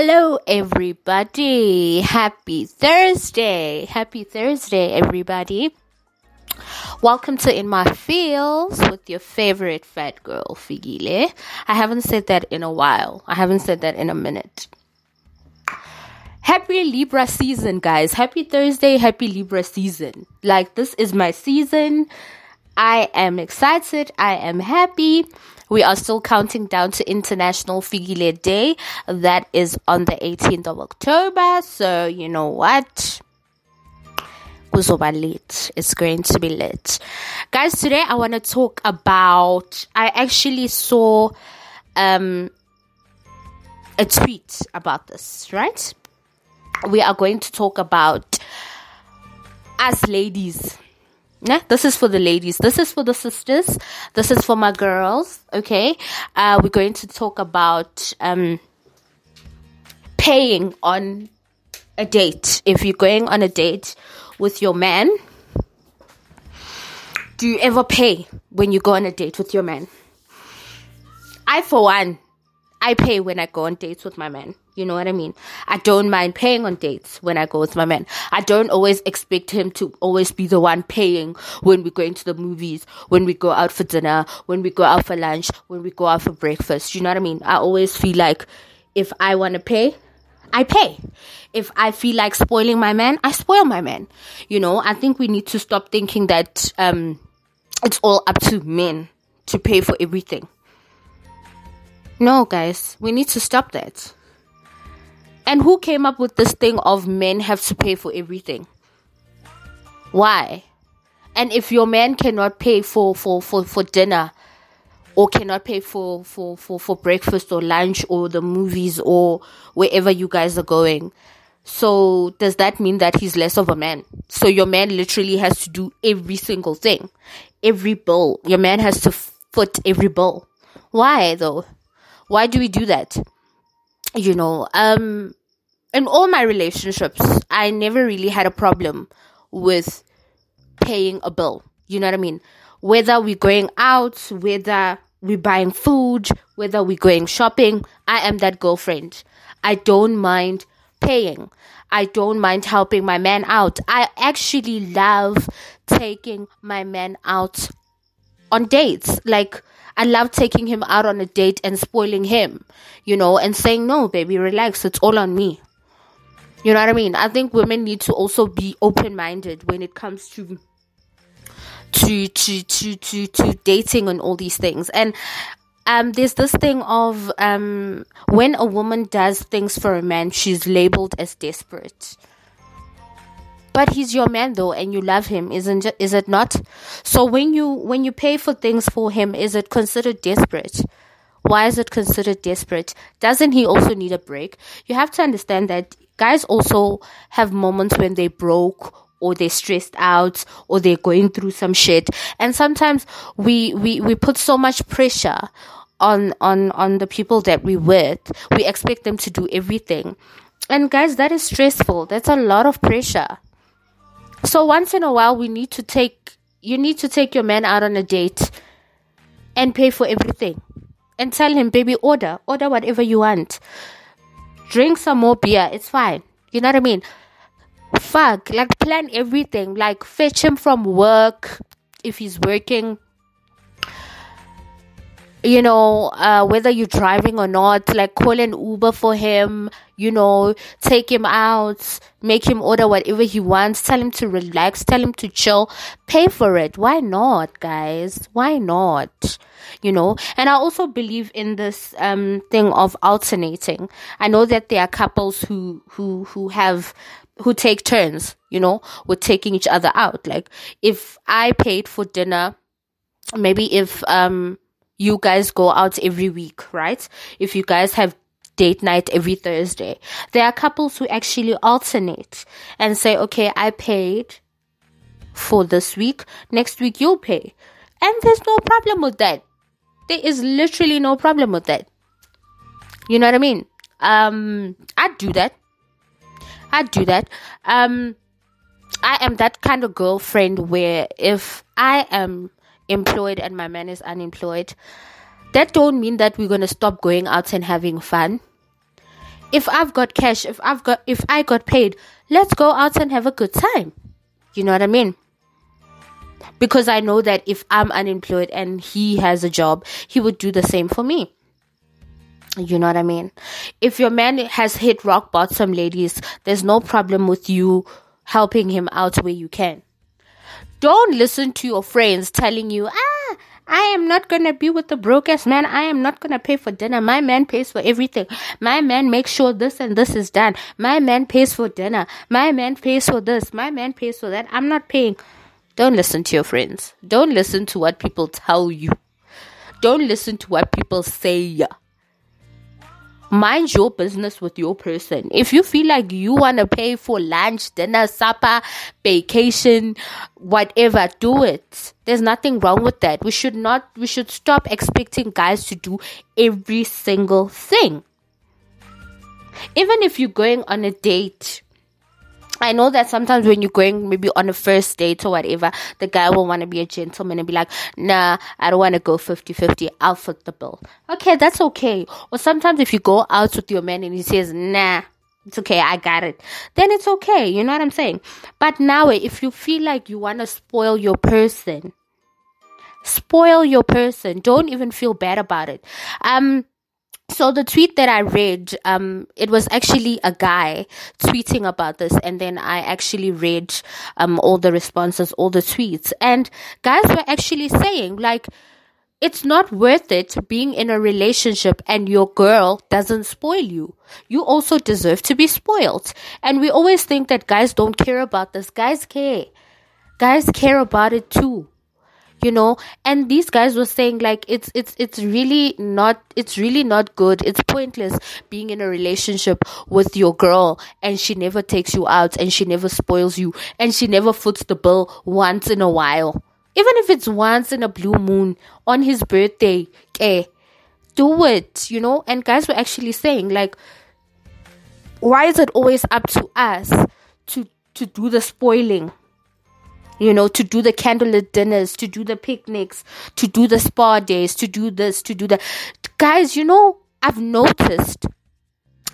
Hello, everybody. Happy Thursday. Happy Thursday, everybody. Welcome to In My Feels with your favorite fat girl, Figile. I haven't said that in a while. I haven't said that in a minute. Happy Libra season, guys. Happy Thursday. Happy Libra season. Like, this is my season. I am excited. I am happy. We are still counting down to International Figile Day. That is on the 18th of October. So, you know what? Lit. It's going to be lit. Guys, today I want to talk about I actually saw um a tweet about this, right? We are going to talk about us ladies yeah, this is for the ladies. This is for the sisters. This is for my girls. Okay. Uh, we're going to talk about um, paying on a date. If you're going on a date with your man, do you ever pay when you go on a date with your man? I, for one, I pay when I go on dates with my man. You know what I mean? I don't mind paying on dates when I go with my man. I don't always expect him to always be the one paying when we're going to the movies, when we go out for dinner, when we go out for lunch, when we go out for breakfast. You know what I mean? I always feel like if I want to pay, I pay. If I feel like spoiling my man, I spoil my man. You know, I think we need to stop thinking that um, it's all up to men to pay for everything. No, guys, we need to stop that. And who came up with this thing of men have to pay for everything? Why? And if your man cannot pay for, for, for, for dinner or cannot pay for, for, for, for breakfast or lunch or the movies or wherever you guys are going, so does that mean that he's less of a man? So your man literally has to do every single thing, every bill. Your man has to foot every bill. Why though? Why do we do that? You know, um, in all my relationships, I never really had a problem with paying a bill. You know what I mean? Whether we're going out, whether we're buying food, whether we're going shopping, I am that girlfriend. I don't mind paying. I don't mind helping my man out. I actually love taking my man out on dates. Like, I love taking him out on a date and spoiling him, you know, and saying, no, baby, relax. It's all on me. You know what I mean? I think women need to also be open minded when it comes to to to to to to dating and all these things. And um, there's this thing of um, when a woman does things for a man, she's labeled as desperate. But he's your man though, and you love him, isn't? Is it not? So when you when you pay for things for him, is it considered desperate? Why is it considered desperate? Doesn't he also need a break? You have to understand that guys also have moments when they broke or they're stressed out or they're going through some shit. And sometimes we, we, we put so much pressure on, on, on the people that we with. We expect them to do everything. And guys, that is stressful. That's a lot of pressure. So once in a while, we need to take, you need to take your man out on a date and pay for everything. And tell him, baby, order, order whatever you want. Drink some more beer, it's fine. You know what I mean? Fuck, like plan everything. Like fetch him from work if he's working you know, uh, whether you're driving or not, like call an Uber for him, you know, take him out, make him order whatever he wants, tell him to relax, tell him to chill, pay for it. Why not, guys? Why not? You know, and I also believe in this, um, thing of alternating. I know that there are couples who, who, who have, who take turns, you know, with taking each other out. Like, if I paid for dinner, maybe if, um, you guys go out every week, right? If you guys have date night every Thursday, there are couples who actually alternate and say, okay, I paid for this week. Next week you'll pay. And there's no problem with that. There is literally no problem with that. You know what I mean? Um, I'd do that. I'd do that. Um, I am that kind of girlfriend where if I am employed and my man is unemployed, that don't mean that we're gonna stop going out and having fun. if I've got cash, if I've got if I got paid, let's go out and have a good time. You know what I mean? Because I know that if I'm unemployed and he has a job, he would do the same for me. You know what I mean? If your man has hit rock bottom, ladies, there's no problem with you helping him out where you can. Don't listen to your friends telling you, ah, I am not gonna be with the broke ass man. I am not gonna pay for dinner. My man pays for everything. My man makes sure this and this is done. My man pays for dinner. My man pays for this. My man pays for that. I'm not paying. Don't listen to your friends. Don't listen to what people tell you. Don't listen to what people say mind your business with your person. If you feel like you want to pay for lunch, dinner, supper, vacation, whatever, do it. There's nothing wrong with that. We should not, we should stop expecting guys to do every single thing. Even if you're going on a date, I know that sometimes when you're going maybe on a first date or whatever, the guy will want to be a gentleman and be like, nah, I don't want to go 50 50. I'll foot the bill. Okay, that's okay. Or sometimes if you go out with your man and he says, nah, it's okay, I got it, then it's okay. You know what I'm saying? But now, if you feel like you want to spoil your person, spoil your person. Don't even feel bad about it. Um, so the tweet that I read, um, it was actually a guy tweeting about this, and then I actually read um all the responses, all the tweets, and guys were actually saying like it's not worth it being in a relationship and your girl doesn't spoil you. You also deserve to be spoiled. And we always think that guys don't care about this. Guys care. Guys care about it too you know? And these guys were saying like it's it's it's really not it's really not good. It's pointless being in a relationship with your girl and she never takes you out and she never spoils you and she never foots the bill once in a while. Even if it's once in a blue moon on his birthday okay do it you know? And guys were actually saying like why is it always up to us to to do the spoiling you know, to do the candlelit dinners, to do the picnics, to do the spa days, to do this, to do that. Guys, you know, I've noticed,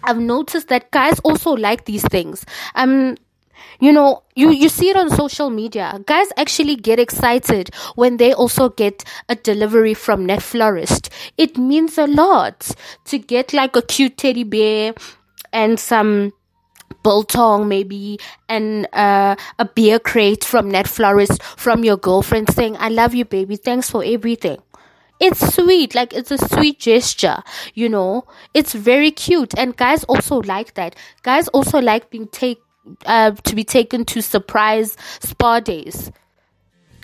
I've noticed that guys also like these things. Um, you know, you, you see it on social media. Guys actually get excited when they also get a delivery from NetFlorist. It means a lot to get like a cute teddy bear and some biltong maybe and uh, a beer crate from NetFlorist from your girlfriend saying i love you baby. Thanks for everything. It's sweet. Like it's a sweet gesture you know? It's very cute. And guys also like that. Guys also like being take uh, to be taken to surprise spa days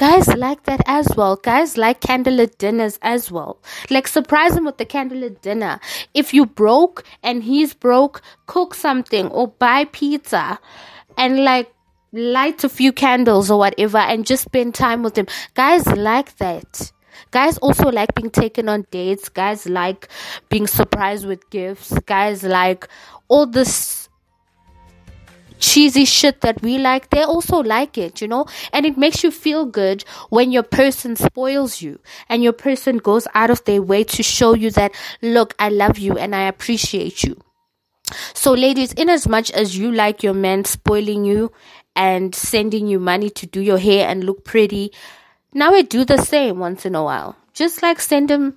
Guys like that as well. Guys like candlelit dinners as well. Like surprise him with the candlelit dinner. If you broke and he's broke, cook something or buy pizza and like light a few candles or whatever and just spend time with him. Guys like that. Guys also like being taken on dates. Guys like being surprised with gifts. Guys like all this cheesy shit that we like, they also like it, you know? And it makes you feel good when your person spoils you and your person goes out of their way to show you that, look, I love you and I appreciate you. So, ladies, in as much as you like your man spoiling you and sending you money to do your hair and look pretty, now I do the same once in a while. Just like send him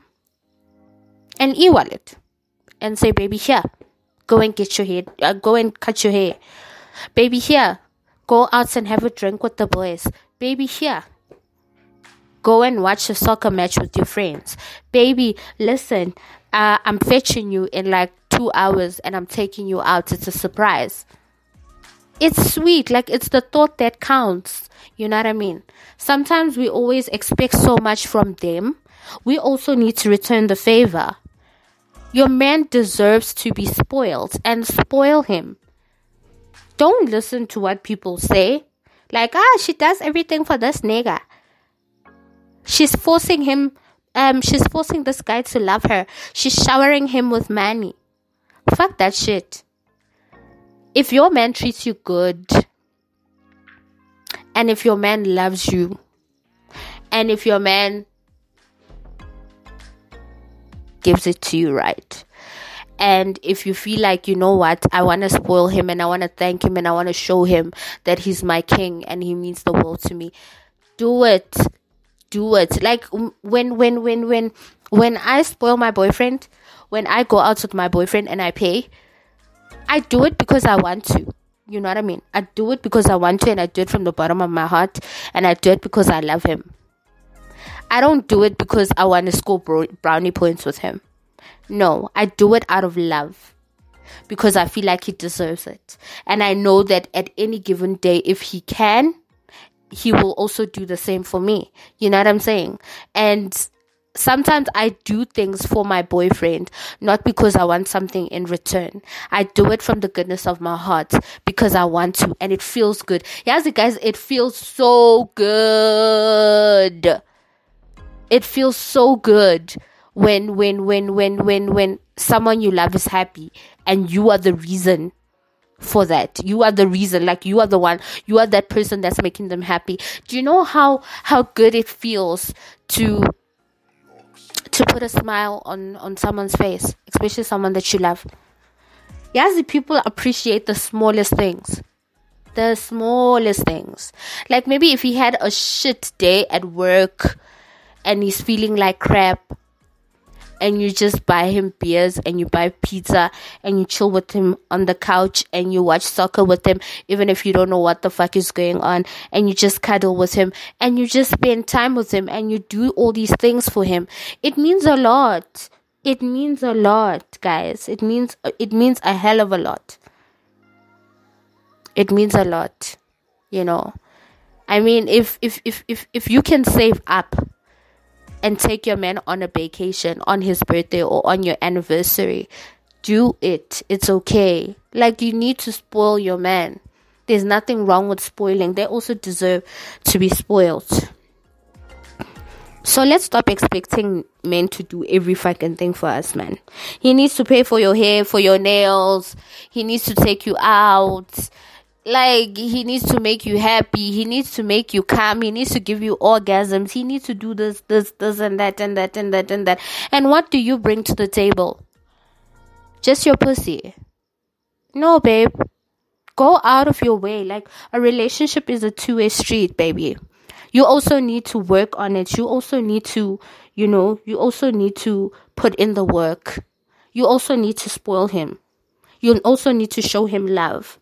an e wallet and say, baby, here, go and get your hair, uh, go and cut your hair. Baby, here, go out and have a drink with the boys. Baby, here, go and watch a soccer match with your friends. Baby, listen, uh, I'm fetching you in like two hours and I'm taking you out. It's a surprise. It's sweet, like it's the thought that counts. You know what I mean? Sometimes we always expect so much from them. We also need to return the favor. Your man deserves to be spoiled and spoil him don't listen to what people say. Like, ah, she does everything for this nigga. She's forcing him, um, she's forcing this guy to love her. She's showering him with money. Fuck that shit. If your man treats you good, and if your man loves you, and if your man gives it to you right, And if you feel like, you know what, I want to spoil him and I want to thank him and I want to show him that he's my king and he means the world to me, do it. Do it. Like when, when, when, when, when I spoil my boyfriend, when I go out with my boyfriend and I pay, I do it because I want to. You know what I mean? I do it because I want to and I do it from the bottom of my heart and I do it because I love him. I don't do it because I want to score brownie points with him. No, I do it out of love because I feel like he deserves it. And I know that at any given day, if he can, he will also do the same for me. You know what I'm saying? And sometimes I do things for my boyfriend, not because I want something in return. I do it from the goodness of my heart because I want to and it feels good. Yes, guys, it feels so good. It feels so good when when when when when when someone you love is happy and you are the reason for that you are the reason like you are the one you are that person that's making them happy do you know how how good it feels to to put a smile on on someone's face, especially someone that you love. Yes, the people appreciate the smallest things. The smallest things. Like maybe if he had a shit day at work and he's feeling like crap and you just buy him beers and you buy pizza and you chill with him on the couch and you watch soccer with him, even if you don't know what the fuck is going on, and you just cuddle with him and you just spend time with him and you do all these things for him. It means a lot. It means a lot, guys. It means it means a hell of a lot. It means a lot, you know. I mean, if if if if if you can save up and take your man on a vacation on his birthday or on your anniversary. Do it. It's okay. Like you need to spoil your man. There's nothing wrong with spoiling. They also deserve to be spoiled. So let's stop expecting men to do every fucking thing for us, man. He needs to pay for your hair, for your nails. He needs to take you out like he needs to make you happy. He needs to make you calm. He needs to give you orgasms. He needs to do this this this and that and that and that and that. And what do you bring to the table? Just your pussy. No babe. Go out of your way. Like a relationship is a two-way street baby. You also need to work on it. You also need to you know you also need to put in the work. You also need to spoil him. You also need to show him love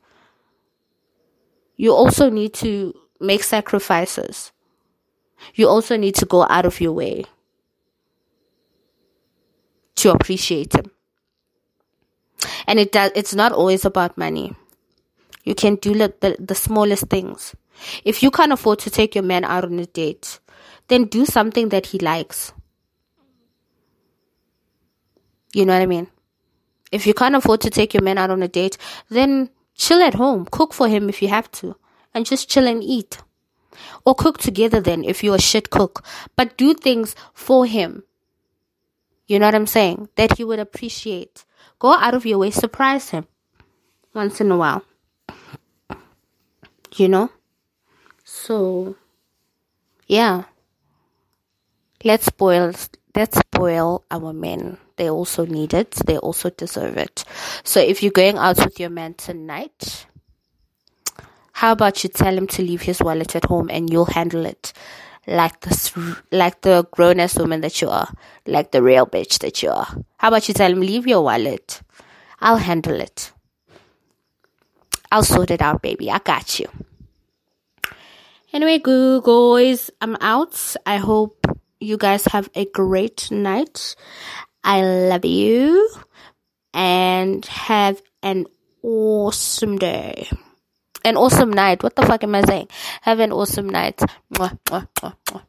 you also need to make sacrifices. You also need to go out of your way to appreciate him. And it does, it's not always about money. You can do the, the, the smallest things. If you can't afford to take your man out on a date, then do something that he likes. You know what I mean? If you can't afford to take your man out on a date, then Chill at home, cook for him if you have to, and just chill and eat. Or cook together then if you're a shit cook, but do things for him. You know what I'm saying? That he would appreciate. Go out of your way, surprise him once in a while. You know? So, yeah. Let's spoil, let's spoil our men. They also need it. They also deserve it. So if you're going out with your man tonight, how about you tell him to leave his wallet at home and you'll handle it like the like the grown ass woman that you are, like the real bitch that you are. How about you tell him leave your wallet? I'll handle it. I'll sort it out, baby. I got you. Anyway, good guys, I'm out. I hope you guys have a great night. I love you and have an awesome day. An awesome night. What the fuck am I saying? Have an awesome night. Mwah, mwah, mwah,